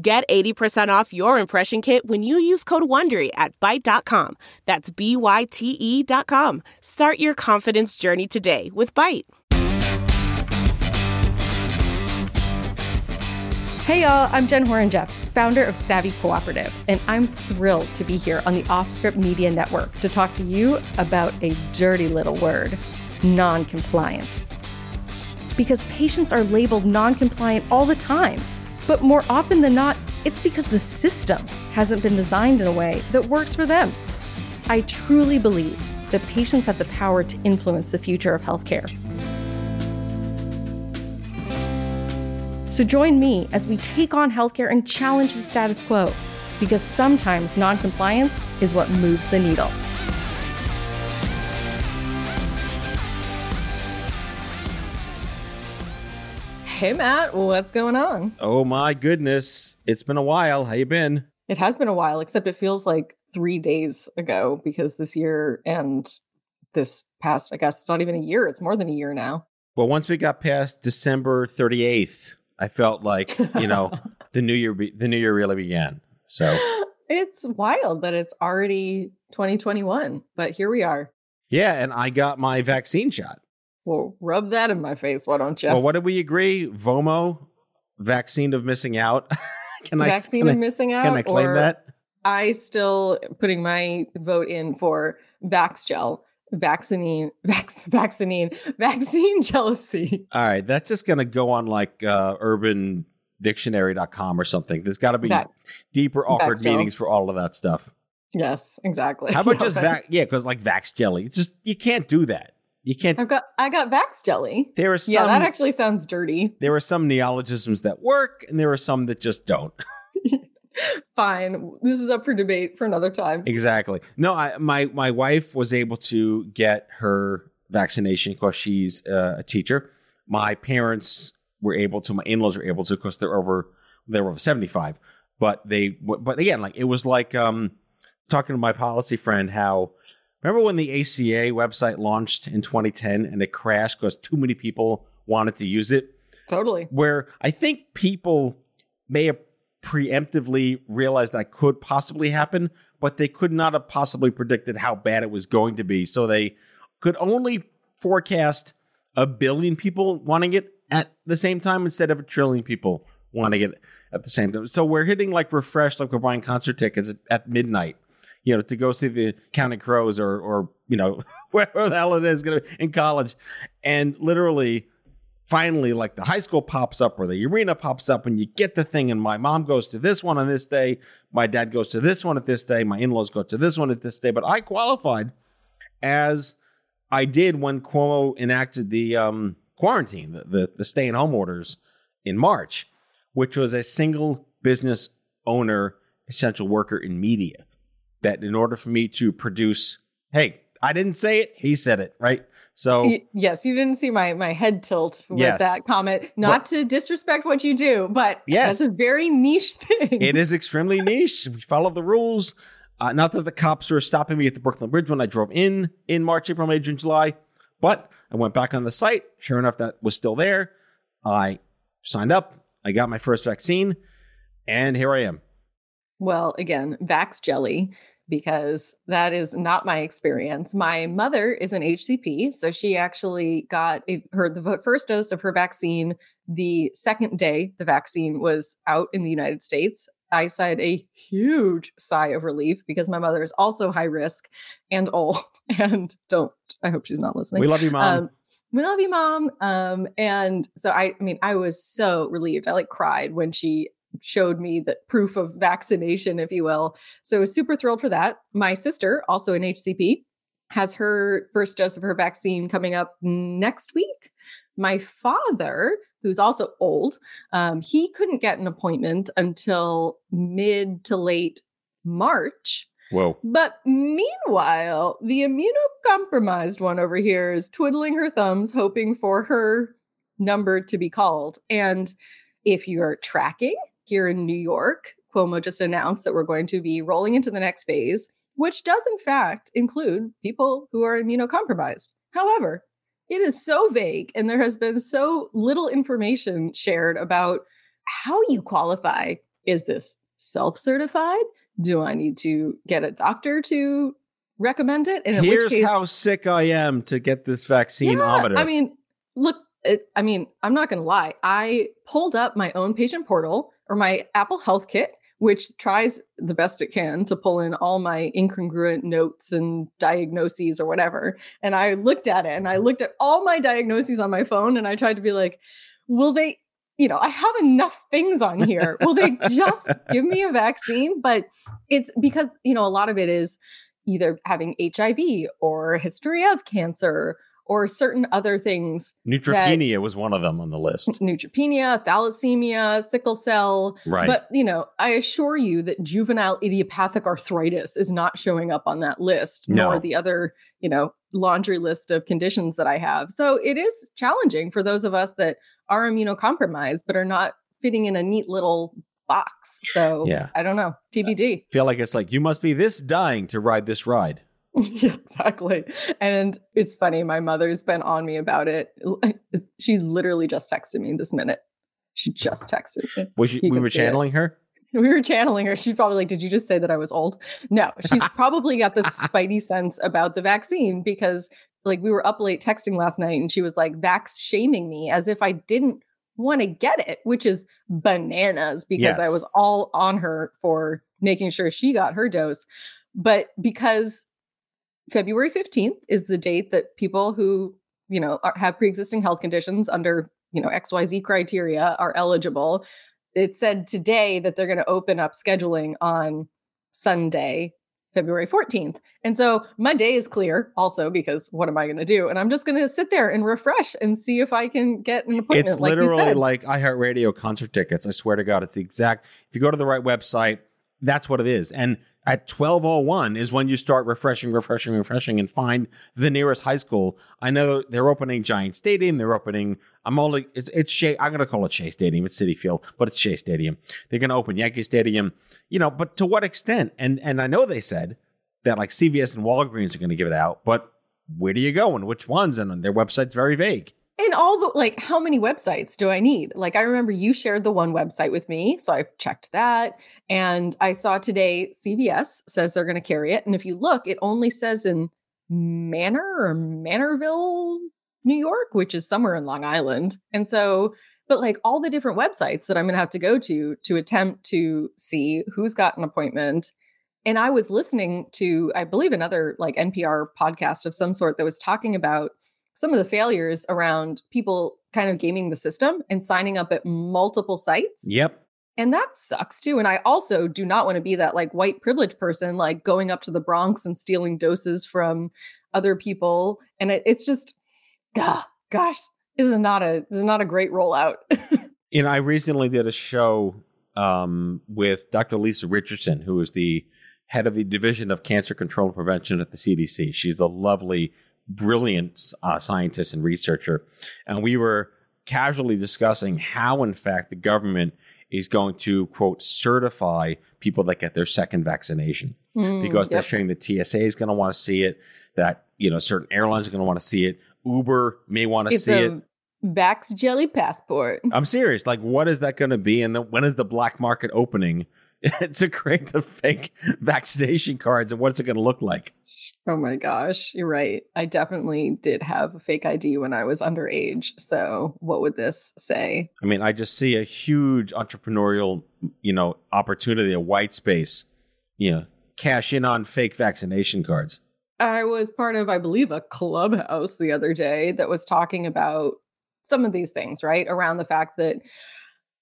Get 80% off your impression kit when you use code WONDERY at Byte.com. That's B-Y-T-E dot com. Start your confidence journey today with Byte. Hey y'all, I'm Jen Horonjeff, founder of Savvy Cooperative, and I'm thrilled to be here on the Offscript Media Network to talk to you about a dirty little word, non-compliant. Because patients are labeled non-compliant all the time, but more often than not, it's because the system hasn't been designed in a way that works for them. I truly believe that patients have the power to influence the future of healthcare. So join me as we take on healthcare and challenge the status quo, because sometimes noncompliance is what moves the needle. Hey Matt, what's going on? Oh my goodness, it's been a while. How you been? It has been a while, except it feels like three days ago because this year and this past, I guess it's not even a year, it's more than a year now. Well, once we got past December 38th, I felt like, you know, the new year be- the new year really began. So it's wild that it's already 2021, but here we are. Yeah, and I got my vaccine shot. Well, rub that in my face, why don't you? Well, what did we agree? VOMO, vaccine of missing out. can I vaccine can of I, missing out? Can I claim that? I still putting my vote in for Vax Gel, vaccine, vac- vaccine, vaccine jealousy. All right, that's just gonna go on like uh, Urban Dictionary.com or something. There's got to be deeper awkward meanings for all of that stuff. Yes, exactly. How about just vac? Yeah, because like Vax jelly, it's just you can't do that. You can't. I've got I got Vax jelly. There are some. Yeah, that actually sounds dirty. There are some neologisms that work, and there are some that just don't. Fine, this is up for debate for another time. Exactly. No, I, my my wife was able to get her vaccination because she's uh, a teacher. My parents were able to. My in laws were able to because they're over. They were over seventy five. But they. But again, like it was like um talking to my policy friend how Remember when the ACA website launched in 2010 and it crashed because too many people wanted to use it? Totally. Where I think people may have preemptively realized that could possibly happen, but they could not have possibly predicted how bad it was going to be. So they could only forecast a billion people wanting it at the same time instead of a trillion people wanting it at the same time. So we're hitting like refresh, like we're buying concert tickets at, at midnight you know, to go see the Counting Crows or, or you know, wherever the hell it is going to be in college. And literally, finally, like the high school pops up or the arena pops up, and you get the thing. And my mom goes to this one on this day. My dad goes to this one at this day. My in laws go to this one at this day. But I qualified as I did when Cuomo enacted the um, quarantine, the, the, the stay at home orders in March, which was a single business owner, essential worker in media that in order for me to produce, hey, I didn't say it, he said it, right? So yes, you didn't see my my head tilt with yes, that comment. Not but, to disrespect what you do, but yes, that's a very niche thing. It is extremely niche. We follow the rules. Uh, not that the cops were stopping me at the Brooklyn Bridge when I drove in in March, April, May, June, July, but I went back on the site. Sure enough, that was still there. I signed up. I got my first vaccine, and here I am. Well, again, Vax Jelly, because that is not my experience. My mother is an HCP, so she actually got a, her the first dose of her vaccine the second day the vaccine was out in the United States. I sighed a huge sigh of relief because my mother is also high risk and old. And don't, I hope she's not listening. We love you, mom. Um, we love you, mom. Um, and so I, I mean, I was so relieved. I like cried when she showed me the proof of vaccination, if you will. So super thrilled for that. My sister, also an HCP, has her first dose of her vaccine coming up next week. My father who's also old, um, he couldn't get an appointment until mid to late March. Whoa. But meanwhile, the immunocompromised one over here is twiddling her thumbs, hoping for her number to be called. And if you're tracking here in New York, Cuomo just announced that we're going to be rolling into the next phase, which does in fact include people who are immunocompromised. However, it is so vague and there has been so little information shared about how you qualify. Is this self certified? Do I need to get a doctor to recommend it? And here's case, how sick I am to get this vaccine. Yeah, I mean, look, it, I mean, I'm not going to lie. I pulled up my own patient portal or my Apple Health Kit, which tries the best it can to pull in all my incongruent notes and diagnoses or whatever. And I looked at it and I looked at all my diagnoses on my phone and I tried to be like, will they you know, I have enough things on here. Will they just give me a vaccine? But it's because, you know, a lot of it is either having HIV or history of cancer or certain other things. Neutropenia that, was one of them on the list. Neutropenia, thalassemia, sickle cell. Right. But, you know, I assure you that juvenile idiopathic arthritis is not showing up on that list, no. nor the other, you know, laundry list of conditions that I have. So it is challenging for those of us that are immunocompromised but are not fitting in a neat little box. So yeah. I don't know. TBD. I feel like it's like you must be this dying to ride this ride. yeah, exactly. And it's funny. My mother's been on me about it. Eh, she literally just texted me this minute. She just texted me. Was she, we were channeling it. her? We were channeling her. She's probably like, Did you just say that I was old? No, she's probably got this spidey sense about the vaccine because, like, we were up late texting last night and she was like, Vax shaming me as if I didn't want to get it, which is bananas because yes. I was all on her for making sure she got her dose. But because February 15th is the date that people who, you know, are, have pre-existing health conditions under, you know, XYZ criteria are eligible. It said today that they're going to open up scheduling on Sunday, February 14th. And so my day is clear also because what am I going to do? And I'm just going to sit there and refresh and see if I can get an appointment. It's literally like, like iHeartRadio concert tickets. I swear to God, it's the exact, if you go to the right website, that's what it is. And at 1201 is when you start refreshing, refreshing, refreshing and find the nearest high school. I know they're opening Giant Stadium. They're opening, I'm only, it's, it's Shea, I'm to call it Shea Stadium. It's Citi Field, but it's Shea Stadium. They're to open Yankee Stadium, you know, but to what extent? And, and I know they said that like CVS and Walgreens are to give it out, but where do you go and which ones? And their website's very vague and all the like how many websites do i need? Like i remember you shared the one website with me so i checked that and i saw today cvs says they're going to carry it and if you look it only says in manor or manorville new york which is somewhere in long island. And so but like all the different websites that i'm going to have to go to to attempt to see who's got an appointment. And i was listening to i believe another like npr podcast of some sort that was talking about some of the failures around people kind of gaming the system and signing up at multiple sites. Yep. And that sucks too. And I also do not want to be that like white privileged person, like going up to the Bronx and stealing doses from other people. And it, it's just, gah, gosh, this is not a this is not a great rollout. you know, I recently did a show um, with Dr. Lisa Richardson, who is the head of the Division of Cancer Control and Prevention at the CDC. She's a lovely brilliant uh, scientist and researcher, and we were casually discussing how, in fact, the government is going to quote certify people that get their second vaccination mm, because yep. they're saying the TSA is going to want to see it, that you know certain airlines are going to want to see it, Uber may want to see it. Vax Jelly passport. I'm serious. Like, what is that going to be? And the, when is the black market opening to create the fake vaccination cards? And what's it going to look like? Oh my gosh, you're right. I definitely did have a fake ID when I was underage. So, what would this say? I mean, I just see a huge entrepreneurial, you know, opportunity, a white space, you know, cash in on fake vaccination cards. I was part of, I believe, a clubhouse the other day that was talking about some of these things, right? Around the fact that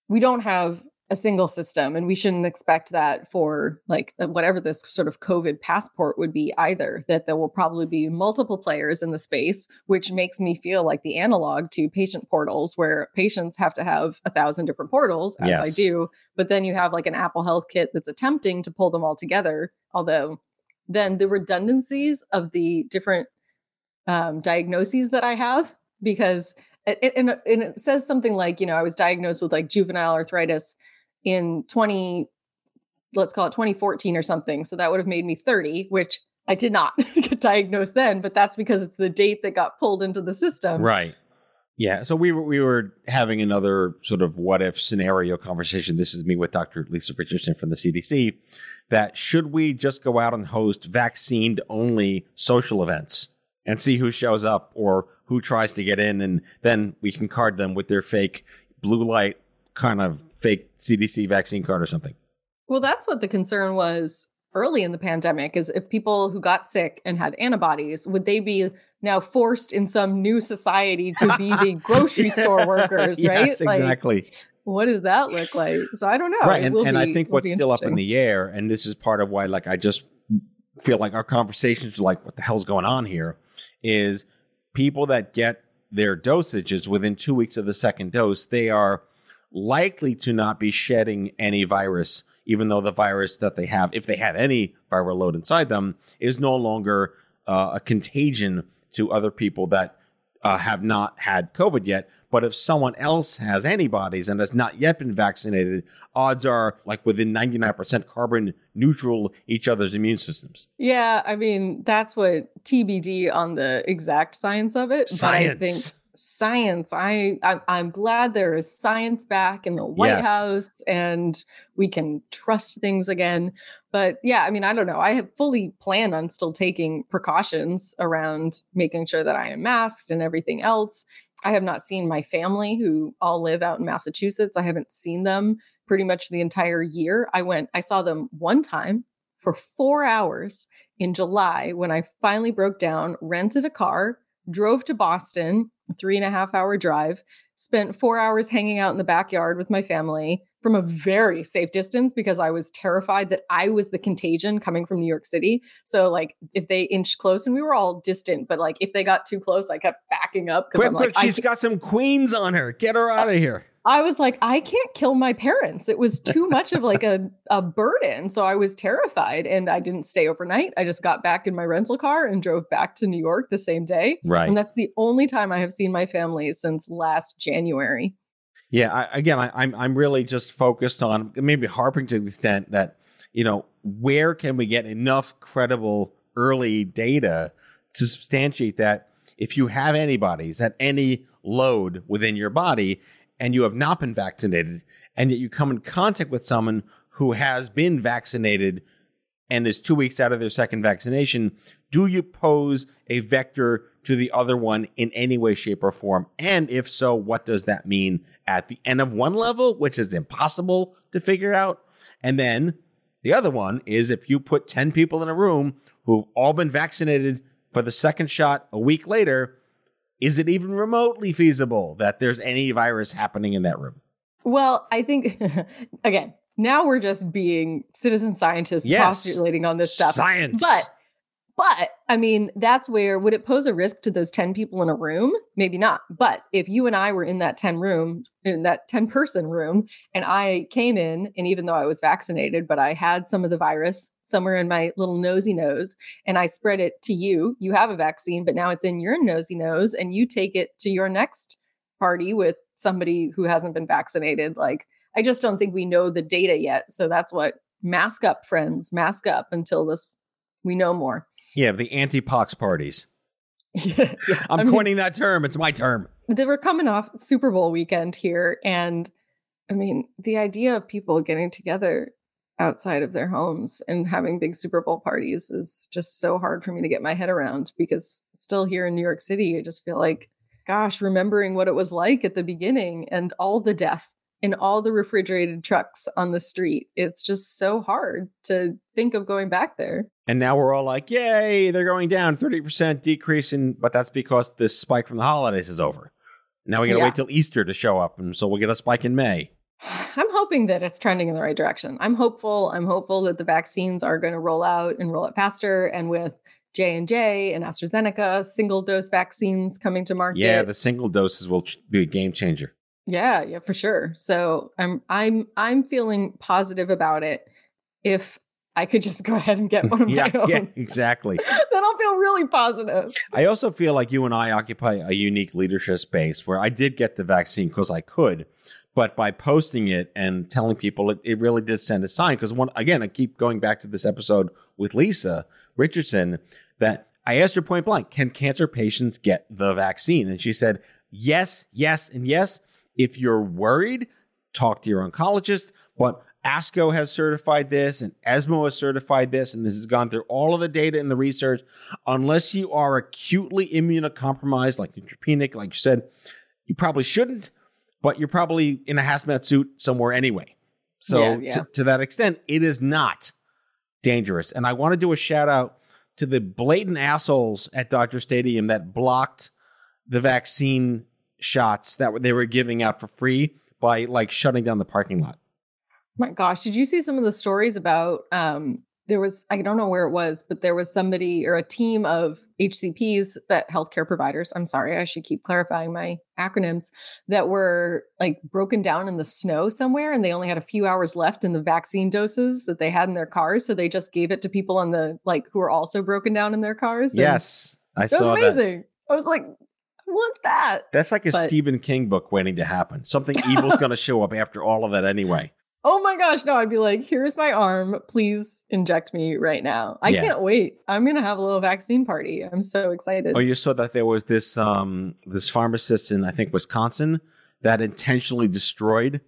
we don't have a single system and we shouldn't expect that for like uh, whatever this sort of covid passport would be either that there will probably be multiple players in the space which makes me feel like the analog to patient portals where patients have to have a thousand different portals as yes. i do but then you have like an apple health kit that's attempting to pull them all together although then the redundancies of the different um, diagnoses that i have because it, and, and it says something like you know i was diagnosed with like juvenile arthritis in 20 let's call it 2014 or something so that would have made me 30 which i did not get diagnosed then but that's because it's the date that got pulled into the system. Right. Yeah so we were we were having another sort of what if scenario conversation. This is me with dr lisa richardson from the cdc that should we just go out and host vaccine only social events and see who shows up or who tries to get in and then we can card them with their fake blue light kind of fake CDC vaccine card or something. Well, that's what the concern was early in the pandemic is if people who got sick and had antibodies, would they be now forced in some new society to be the grocery store workers, right? Yes, exactly. Like, what does that look like? So I don't know. Right. And, and be, I think what's still up in the air, and this is part of why like I just feel like our conversations are like, what the hell's going on here? Is people that get their dosages within two weeks of the second dose, they are likely to not be shedding any virus, even though the virus that they have, if they have any viral load inside them, is no longer uh, a contagion to other people that uh, have not had COVID yet. But if someone else has antibodies and has not yet been vaccinated, odds are like within 99% carbon neutral each other's immune systems. Yeah, I mean, that's what TBD on the exact science of it. Science. But I think science. I, I am glad there is science back in the White yes. House and we can trust things again. But yeah, I mean, I don't know. I have fully planned on still taking precautions around making sure that I am masked and everything else. I have not seen my family who all live out in Massachusetts. I haven't seen them pretty much the entire year. I went, I saw them one time for four hours in July when I finally broke down, rented a car, drove to Boston, three and a half hour drive, spent four hours hanging out in the backyard with my family from a very safe distance because I was terrified that I was the contagion coming from New York City. So, like, if they inched close and we were all distant, but like if they got too close, I kept backing up because I'm like, she's got some queens on her. Get her out of here. I was like, I can't kill my parents. It was too much of like a, a burden. So I was terrified and I didn't stay overnight. I just got back in my rental car and drove back to New York the same day. Right. And that's the only time I have seen my family since last January. Yeah. I, again, I, I'm I'm really just focused on maybe harping to the extent that you know where can we get enough credible early data to substantiate that if you have antibodies at any load within your body and you have not been vaccinated, and yet you come in contact with someone who has been vaccinated and is two weeks out of their second vaccination, do you pose a vector to the other one in any way, shape, or form? And if so, what does that mean at the end of one level, which is impossible to figure out? And then the other one is if you put 10 people in a room who've all been vaccinated for the second shot a week later, is it even remotely feasible that there's any virus happening in that room? Well, I think, again, now we're just being citizen scientists yes. postulating on this stuff. Science. But but I mean, that's where would it pose a risk to those 10 people in a room? Maybe not. But if you and I were in that 10 room, in that 10 person room, and I came in, and even though I was vaccinated, but I had some of the virus somewhere in my little nosy nose, and I spread it to you, you have a vaccine, but now it's in your nosy nose, and you take it to your next party with somebody who hasn't been vaccinated. Like, I just don't think we know the data yet. So that's what mask up, friends, mask up until this we know more. Yeah, the anti-pox parties. yeah, I'm I mean, coining that term. It's my term. They were coming off Super Bowl weekend here, and I mean, the idea of people getting together outside of their homes and having big Super Bowl parties is just so hard for me to get my head around because still here in New York City, I just feel like, gosh, remembering what it was like at the beginning and all the death in all the refrigerated trucks on the street. It's just so hard to think of going back there. And now we're all like, yay, they're going down 30% decrease in, but that's because this spike from the holidays is over. Now we got to yeah. wait till Easter to show up. And so we'll get a spike in May. I'm hoping that it's trending in the right direction. I'm hopeful. I'm hopeful that the vaccines are going to roll out and roll out faster. And with J and J and AstraZeneca single dose vaccines coming to market, Yeah, the single doses will be a game changer. Yeah, yeah, for sure. So I'm I'm I'm feeling positive about it. If I could just go ahead and get one of yeah, my own, yeah, exactly. then I'll feel really positive. I also feel like you and I occupy a unique leadership space where I did get the vaccine because I could, but by posting it and telling people, it, it really did send a sign. Because one, again, I keep going back to this episode with Lisa Richardson that I asked her point blank, can cancer patients get the vaccine? And she said, yes, yes, and yes. If you're worried, talk to your oncologist. But ASCO has certified this and ESMO has certified this, and this has gone through all of the data and the research. Unless you are acutely immunocompromised, like neutropenic, like you said, you probably shouldn't, but you're probably in a hazmat suit somewhere anyway. So, Yeah, yeah. To, to that extent, it is not dangerous. And I want to do a shout out to the blatant assholes at Dodger Stadium that blocked the vaccine shots that they were giving out for free by like shutting down the parking lot. My gosh, did you see some of the stories about um there was I don't know where it was, but there was somebody or a team of HCPs that healthcare providers, I'm sorry, I should keep clarifying my acronyms, that were like broken down in the snow somewhere and they only had a few hours left in the vaccine doses that they had in their cars, so they just gave it to people on the like who were also broken down in their cars. Yes, I That was saw that. amazing. I was like, want that. That's like a But- Stephen King book waiting to happen. Something evil's going to show up after all of that anyway. Oh my gosh, no, I'd be like, here's my arm. Please inject me right now. I Yeah. can't wait. I'm going to have a little vaccine party. I'm so excited. Oh, you saw that there was this um this pharmacist in I think Wisconsin that intentionally destroyed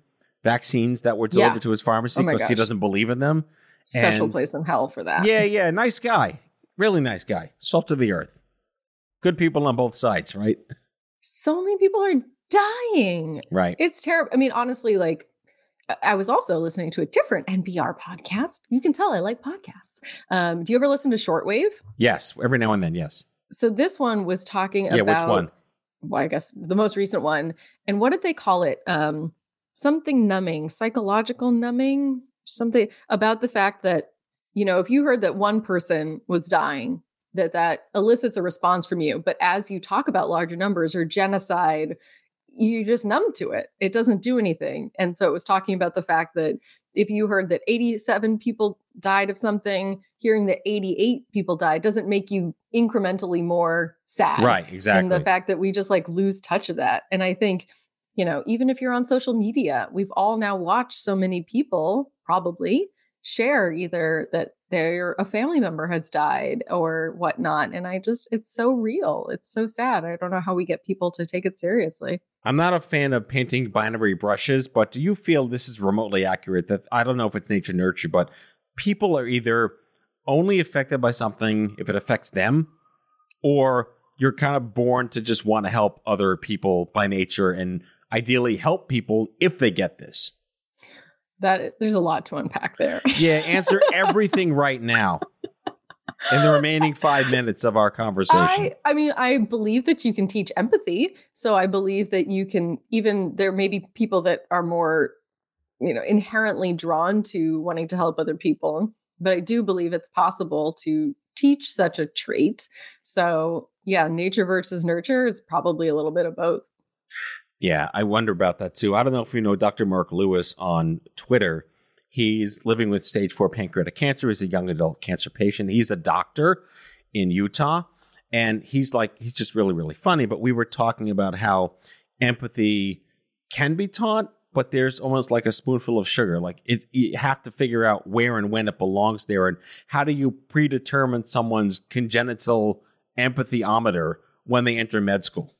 vaccines that were delivered Yeah. to his pharmacy Oh because he doesn't believe in them. Special and- place in hell for that. Yeah, yeah, nice guy, really nice guy, salt of the earth, good people on both sides, right? So many people are dying. Right. It's terrible. I mean, honestly, like, I- was also listening to a different NPR podcast. You can tell I like podcasts. Um, do you ever listen to Shortwave? Yes, every now and then, yes. So this one was talking Yeah, about Yeah, which one? well, I guess the most recent one. And what did they call it? Um, something numbing, psychological numbing, something about the fact that, you know, if you heard that one person was dying, that that elicits a response from you. But as you talk about larger numbers or genocide, you just numb to it. It doesn't do anything. And so it was talking about the fact that if you heard that 87 people died of something, hearing that 88 people died doesn't make you incrementally more sad Right, exactly. and the fact that we just like lose touch of that and i think you know even if you're on social media we've all now watched so many people probably share either that their a family member has died or whatnot and i just it's so real it's so sad i don't know how we get people to take it seriously I'm not a fan of painting binary brushes, but do you feel this is remotely accurate? That I don't know if it's nature nurture, but people are either only affected by something if it affects them, or you're kind of born to just want to help other people by nature and ideally help people if they get this. That there's a lot to unpack there Yeah, answer everything right now in the remaining five minutes of our conversation. I, I mean, I believe that you can teach empathy. So I believe that you can even there may be people that are more, you know, inherently drawn to wanting to help other people. But I do believe it's possible to teach such a trait. So yeah, nature versus nurture is probably a little bit of both. Yeah, I wonder about that too. I don't know if you know Dr. Mark Lewis on Twitter. He's living with stage four pancreatic cancer. He's a young adult cancer patient. He's a doctor in Utah. And he's like, he's just really, really funny. But we were talking about how empathy can be taught, but there's almost like a spoonful of sugar. Like it, you have to figure out where and when it belongs there. And how do you predetermine someone's congenital empathyometer when they enter med school?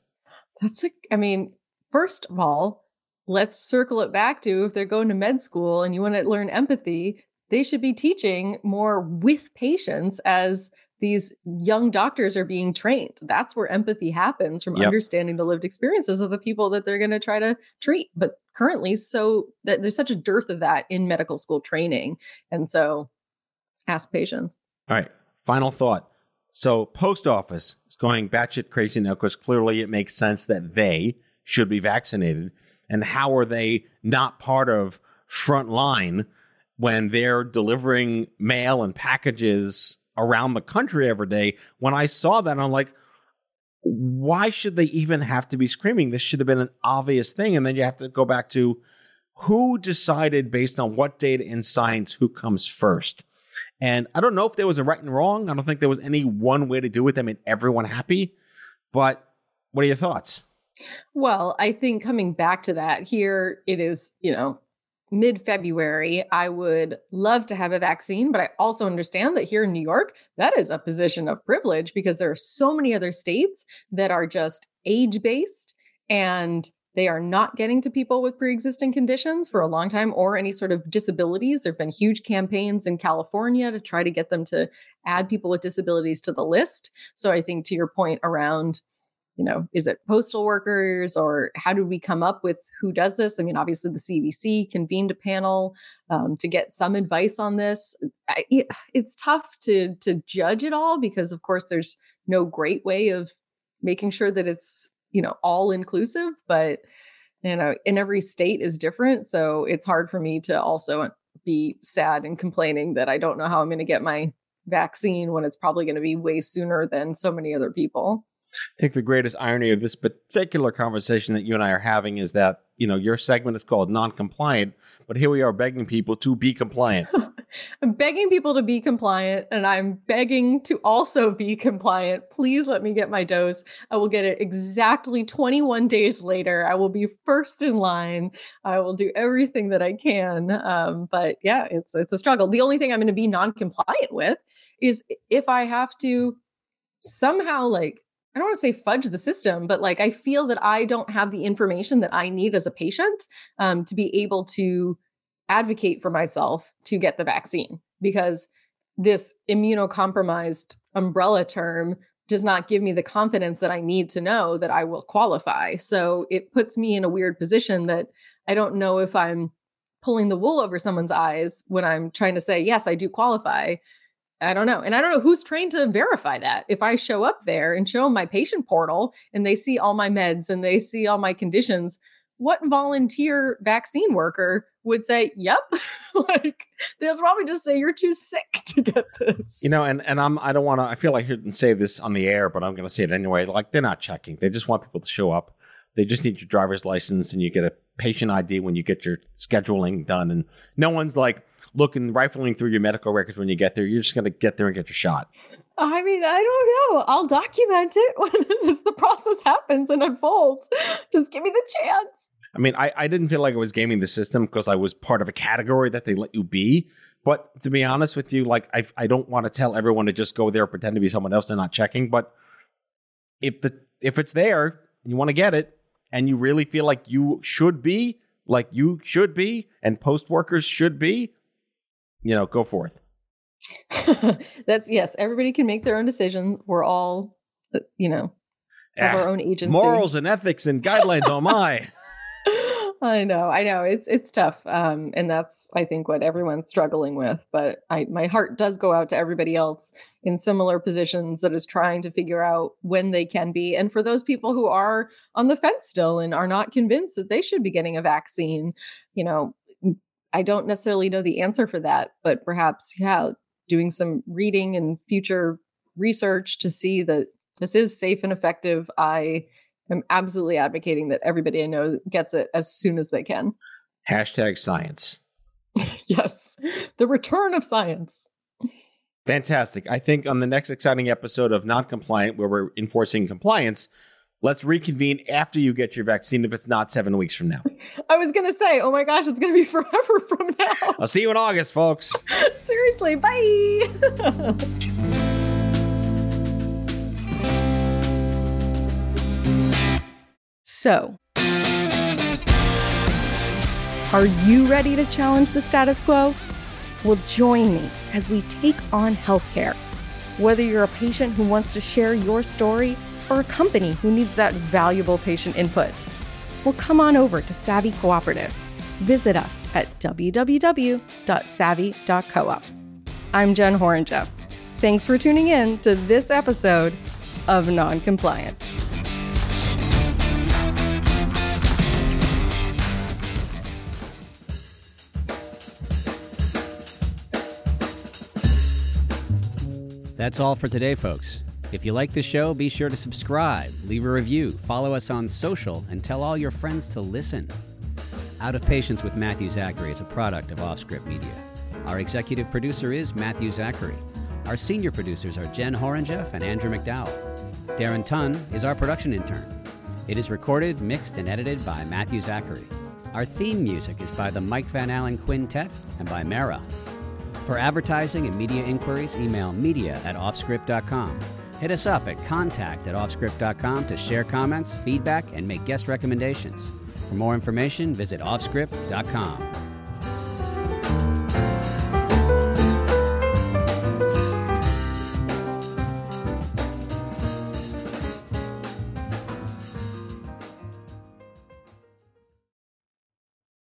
That's a, I mean, first of all, let's circle it back to if they're going to med school and you want to learn empathy, they should be teaching more with patients as these young doctors are being trained. That's where empathy happens from Yep. understanding the lived experiences of the people that they're going to try to treat. But currently, so that there's such a dearth of that in medical school training. And so ask patients. All right. Final thought. So, post office is going batshit crazy now because clearly it makes sense that they should be vaccinated. And how are they not part of frontline when they're delivering mail and packages around the country every day? When I saw that, I'm like, why should they even have to be screaming? This should have been an obvious thing. And then you have to go back to who decided based on what data in science who comes first. And I don't know if there was a right and wrong. I don't think there was any one way to do it that made everyone happy. But what are your thoughts? Well, I think coming back to that, here it is, you know, mid February. I would love to have a vaccine, but I also understand that here in New York, that is a position of privilege because there are so many other states that are just age based and they are not getting to people with pre existing conditions for a long time or any sort of disabilities. There have been huge campaigns in California to try to get them to add people with disabilities to the list. So I think to your point around, you know, is it postal workers or how do we come up with who does this? I mean, obviously the CDC convened a panel um, to get some advice on this. I, it's tough to to judge it all because, of course, there's no great way of making sure that it's you know all inclusive. But you know, in every state is different, so it's hard for me to also be sad and complaining that I don't know how I'm going to get my vaccine when it's probably going to be way sooner than so many other people. I think the greatest irony of this particular conversation that you and I are having is that, you know, your segment is called non compliant, but here we are begging people to be compliant. I'm begging people to be compliant, and I'm begging to also be compliant. Please let me get my dose. I will get it exactly 21 days later. I will be first in line. I will do everything that I can. Um, but yeah, it's it's a struggle. The only thing I'm going to be non-compliant with is if I have to somehow like I don't want to say fudge the system, but like I feel that I don't have the information that I need as a patient um, to be able to advocate for myself to get the vaccine because this immunocompromised umbrella term does not give me the confidence that I need to know that I will qualify. So it puts me in a weird position that I don't know if I'm pulling the wool over someone's eyes when I'm trying to say, yes, I do qualify. I don't know. And I don't know who's trained to verify that. If I show up there and show them my patient portal and they see all my meds and they see all my conditions, what volunteer vaccine worker would say, "Yep"? like they'll probably just say you're too sick to get this. You know, and and I'm I don't want to. I feel like I shouldn't say this on the air, but I'm going to say it anyway. Like they're not checking. They just want people to show up. They just need your driver's license, and you get a patient ID when you get your scheduling done. And no one's like, looking, rifling through your medical records when you get there. You're just going to get there and get your shot. I mean, I don't know. I'll document it when the process happens and unfolds. Just give me the chance. I mean, I, I didn't feel like I was gaming the system because I was part of a category that they let you be. But to be honest with you, like I, I don't want to tell everyone to just go there pretend to be someone else they're not checking. But if the if it's there, you want to get it, and you really feel like you should be, like you should be, and post workers should be, you know, go forth. That's yes. Everybody can make their own decision. We're all, uh, you know, have ah, our own agency. Morals and ethics and guidelines. oh my. I know, I know. It's it's tough, um, and that's I think what everyone's struggling with. But I, my heart does go out to everybody else in similar positions that is trying to figure out when they can be, and for those people who are on the fence still and are not convinced that they should be getting a vaccine, you know, I don't necessarily know the answer for that, but perhaps, yeah, doing some reading and future research to see that this is safe and effective. I am absolutely advocating that everybody I know gets it as soon as they can. Hashtag science. yes, the return of science. Fantastic. I think on the next exciting episode of Non Compliant, where we're enforcing compliance, Let's reconvene after you get your vaccine if it's not seven weeks from now. I was going to say, oh my gosh, it's going to be forever from now. I'll see you in August, folks. Seriously, bye. so, are you ready to challenge the status quo? Well, join me as we take on healthcare. Whether you're a patient who wants to share your story, or a company who needs that valuable patient input? Well, come on over to Savvy Cooperative. Visit us at www.savvy.coop. I'm Jen Horonjeff. Thanks for tuning in to this episode of Noncompliant. That's all for today, folks. If you like the show, be sure to subscribe, leave a review, follow us on social, and tell all your friends to listen. Out of Patients with Matthew Zachary is a product of Offscript Media. Our executive producer is Matthew Zachary. Our senior producers are Jen Horonjeff and Andrew McDowell. Darren Tunn is our production intern. It is recorded, mixed, and edited by Matthew Zachary. Our theme music is by the Mike Van Allen Quintet and by Mara. For advertising and media inquiries, email media at offscript.com. Hit us up at contact at offscript.com to share comments, feedback, and make guest recommendations. For more information, visit offscript.com.